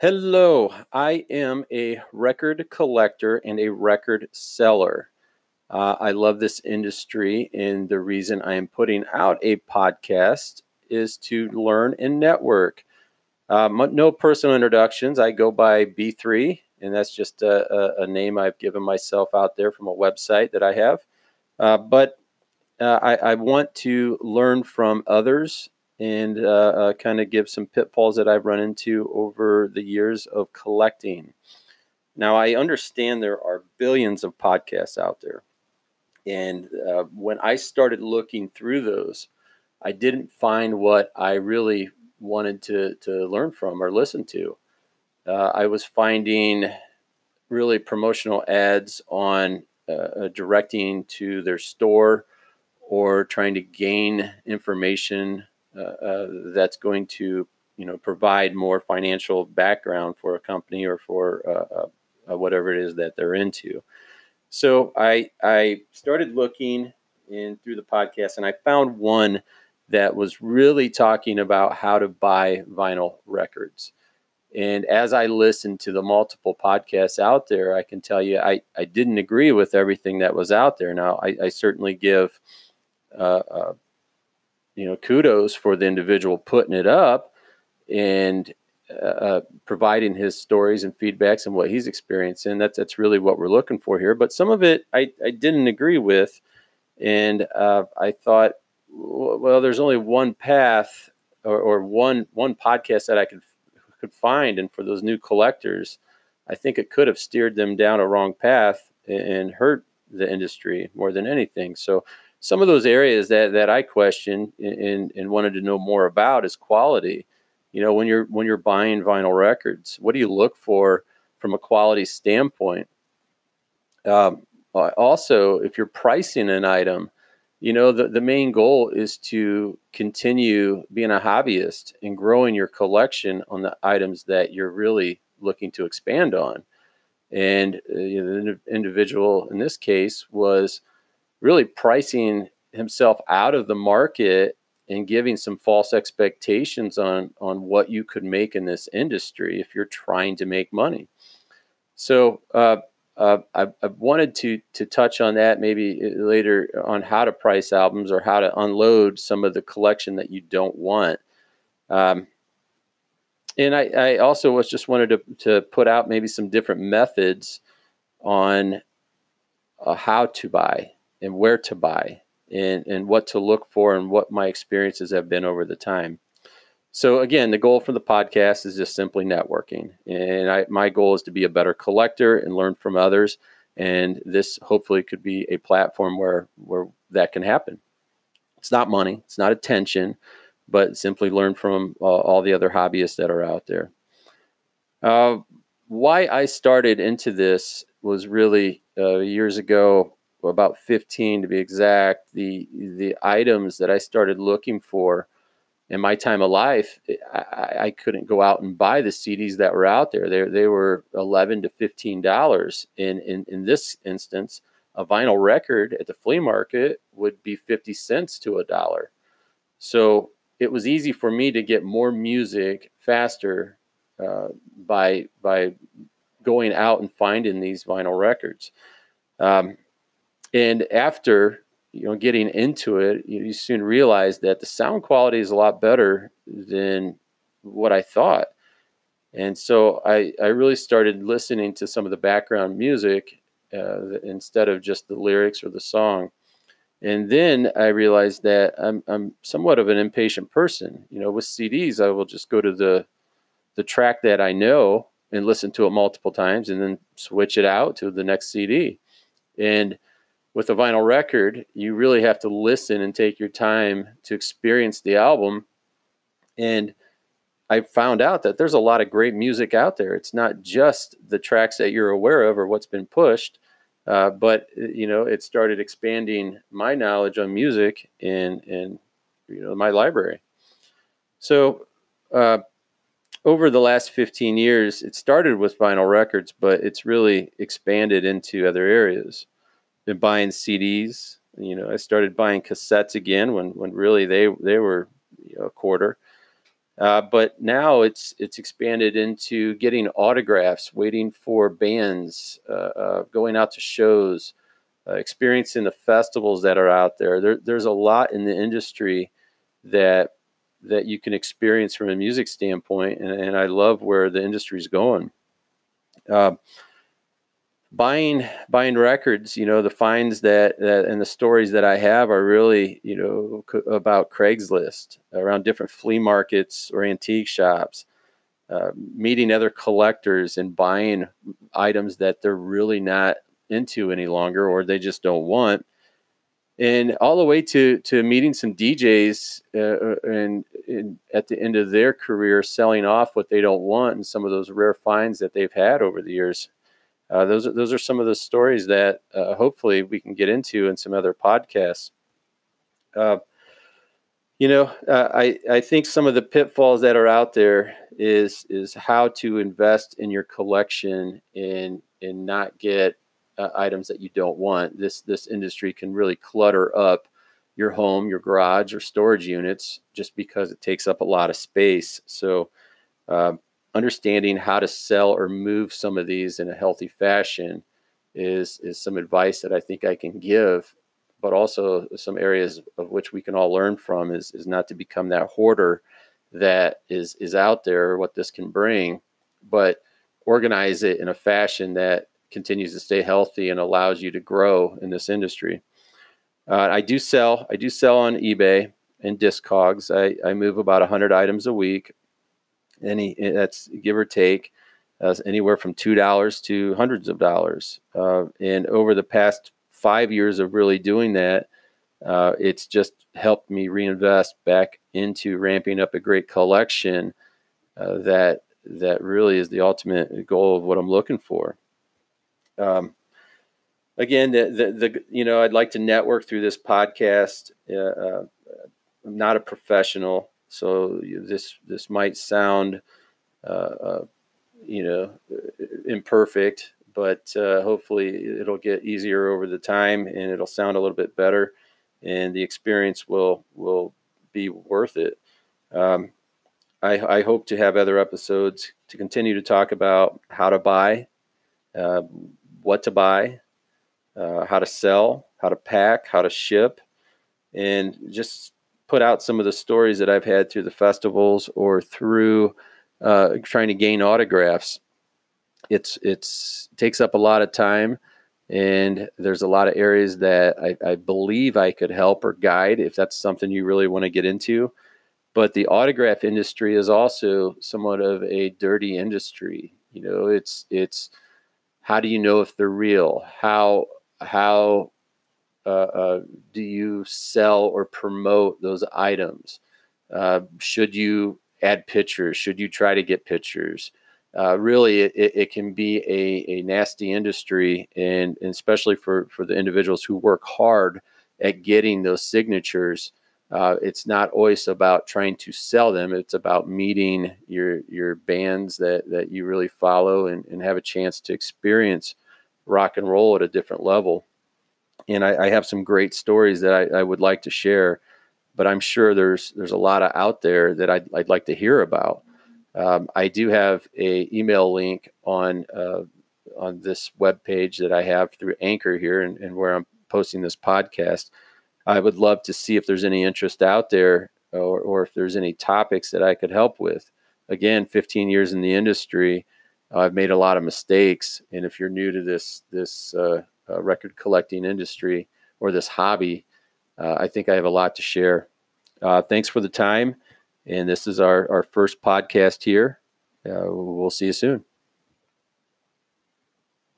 Hello, I am a record collector and a record seller. Uh, I love this industry, and the reason I am putting out a podcast is to learn and network. Uh, no personal introductions. I go by B3, and that's just a, a, a, name I've given myself out there from a website that I have. Uh, but uh, I, I, want to learn from others and uh, uh, kind of give some pitfalls that I've run into over the years of collecting. Now, I understand there are billions of podcasts out there. And uh, when I started looking through those, I didn't find what I really wanted to, to learn from or listen to. Uh, I was finding really promotional ads on uh, uh, directing to their store or trying to gain information that's going to you know provide more financial background for a company or for uh, uh, whatever it is that they're into. So I I started looking in through the podcast and I found one that was really talking about how to buy vinyl records. And as I listened to the multiple podcasts out there, I can tell you I, I didn't agree with everything that was out there. Now, I, I certainly give uh, uh, you know, kudos for the individual putting it up and uh, uh, providing his stories and feedbacks and what he's experiencing. That's that's really what we're looking for here. But some of it I, I didn't agree with, and uh, I thought, well, there's only one path or, or one one podcast that I could could find, and for those new collectors, I think it could have steered them down a wrong path and hurt the industry more than anything. So some of those areas that that I questioned and, and wanted to know more about is quality. You know, when you're when you're buying vinyl records, what do you look for from a quality standpoint? Um, also, if you're pricing an item, you know the, the main goal is to continue being a hobbyist and growing your collection on the items that you're really looking to expand on. And uh, you know, the individual in this case was really pricing himself out of the market and giving some false expectations on on what you could make in this industry if you're trying to make money. So uh, uh, I, I, wanted to to touch on that maybe later on how to price albums or how to unload some of the collection that you don't want. Um, and I, I, also was just wanted to, to put out maybe some different methods on uh, how to buy and where to buy and, and what to look for and what my experiences have been over the time. So again, the goal for the podcast is just simply networking. And I, my goal is to be a better collector and learn from others. And this hopefully could be a platform where, where that can happen. It's not money, it's not attention, but simply learn from uh, all the other hobbyists that are out there. Uh, why I started into this was really uh, years ago about 15 to be exact, the the items that I started looking for in my time of life, I, I, couldn't go out and buy the CDs that were out there. They, they were 11 to 15 dollars. In, in in this instance, a vinyl record at the flea market would be 50 cents to a dollar. So it was easy for me to get more music faster uh, by by going out and finding these vinyl records. Um, and after you know getting into it, you, you soon realize that the sound quality is a lot better than what I thought. And so I, I really started listening to some of the background music uh, instead of just the lyrics or the song. And then I realized that I'm, I'm somewhat of an impatient person. You know, with CDs, I will just go to the the track that I know and listen to it multiple times, and then switch it out to the next CD. And with a vinyl record, you really have to listen and take your time to experience the album. And I found out that there's a lot of great music out there. It's not just the tracks that you're aware of or what's been pushed, uh, but you know, it started expanding my knowledge on music in in you know my library. So uh, over the last 15 years, it started with vinyl records, but it's really expanded into other areas been buying CDs. You know, I started buying cassettes again when when really they they were you know, a quarter. Uh, but now it's it's expanded into getting autographs, waiting for bands, uh, uh, going out to shows, uh, experiencing the festivals that are out there. there. There's a lot in the industry that that you can experience from a music standpoint, and, and I love where the industry is going. Buying buying records you know the finds that, that and the stories that i have are really you know c- about craigslist around different flea markets or antique shops uh, meeting other collectors and buying items that they're really not into any longer or they just don't want. And all the way to to meeting some DJs uh, uh, and, and, at the end of their career selling off what they don't want and some of those rare finds that they've had over the years uh, those are those are some of the stories that uh, hopefully we can get into in some other podcasts. Uh, you know, uh, I I think some of the pitfalls that are out there is is how to invest in your collection and and not get uh, items that you don't want. This this industry can really clutter up your home, your garage, or storage units just because it takes up a lot of space. So uh, understanding how to sell or move some of these in a healthy fashion is is some advice that I think I can give, but also some areas of which we can all learn from is is not to become that hoarder that is is out there what this can bring, but organize it in a fashion that continues to stay healthy and allows you to grow in this industry. Uh, I do sell I do sell on eBay and Discogs. I, I move about 100 items a week any that's give or take uh, anywhere from two dollars to hundreds of dollars. Uh, and over the past five years of really doing that, uh, it's just helped me reinvest back into ramping up a great collection uh, that that really is the ultimate goal of what I'm looking for. Um, again, the, the, the you know I'd like to network through this podcast. Uh, uh, I'm not a professional. So this this might sound, uh, uh, you know, imperfect, but uh, hopefully it'll get easier over the time and it'll sound a little bit better, and the experience will will be worth it. Um, I, I, hope to have other episodes to continue to talk about how to buy, uh, what to buy, uh, how to sell, how to pack, how to ship, and just put out some of the stories that I've had through the festivals or through uh, trying to gain autographs. It's it's takes up a lot of time, and there's a lot of areas that I, I believe I could help or guide if that's something you really want to get into. But the autograph industry is also somewhat of a dirty industry. You know, it's it's how do you know if they're real? How how uh, uh, do you sell or promote those items? Uh, should you add pictures? Should you try to get pictures? Uh, really, it, it, can be a, a nasty industry, and, and, especially for, for the individuals who work hard at getting those signatures. Uh, it's not always about trying to sell them. It's about meeting your your bands that, that you really follow and, and have a chance to experience rock and roll at a different level and I, I, have some great stories that I, I, would like to share, but I'm sure there's there's a lot of out there that I'd, I'd like to hear about. Um, I do have a email link on uh, on this web page that I have through Anchor here, and, and, where I'm posting this podcast. I would love to see if there's any interest out there, or, or if there's any topics that I could help with. Again, 15 years in the industry, I've made a lot of mistakes, and if you're new to this this uh, uh, record collecting industry or this hobby, uh, I think I have a lot to share. Uh, thanks for the time. And this is our, our first podcast here. Uh, we'll see you soon.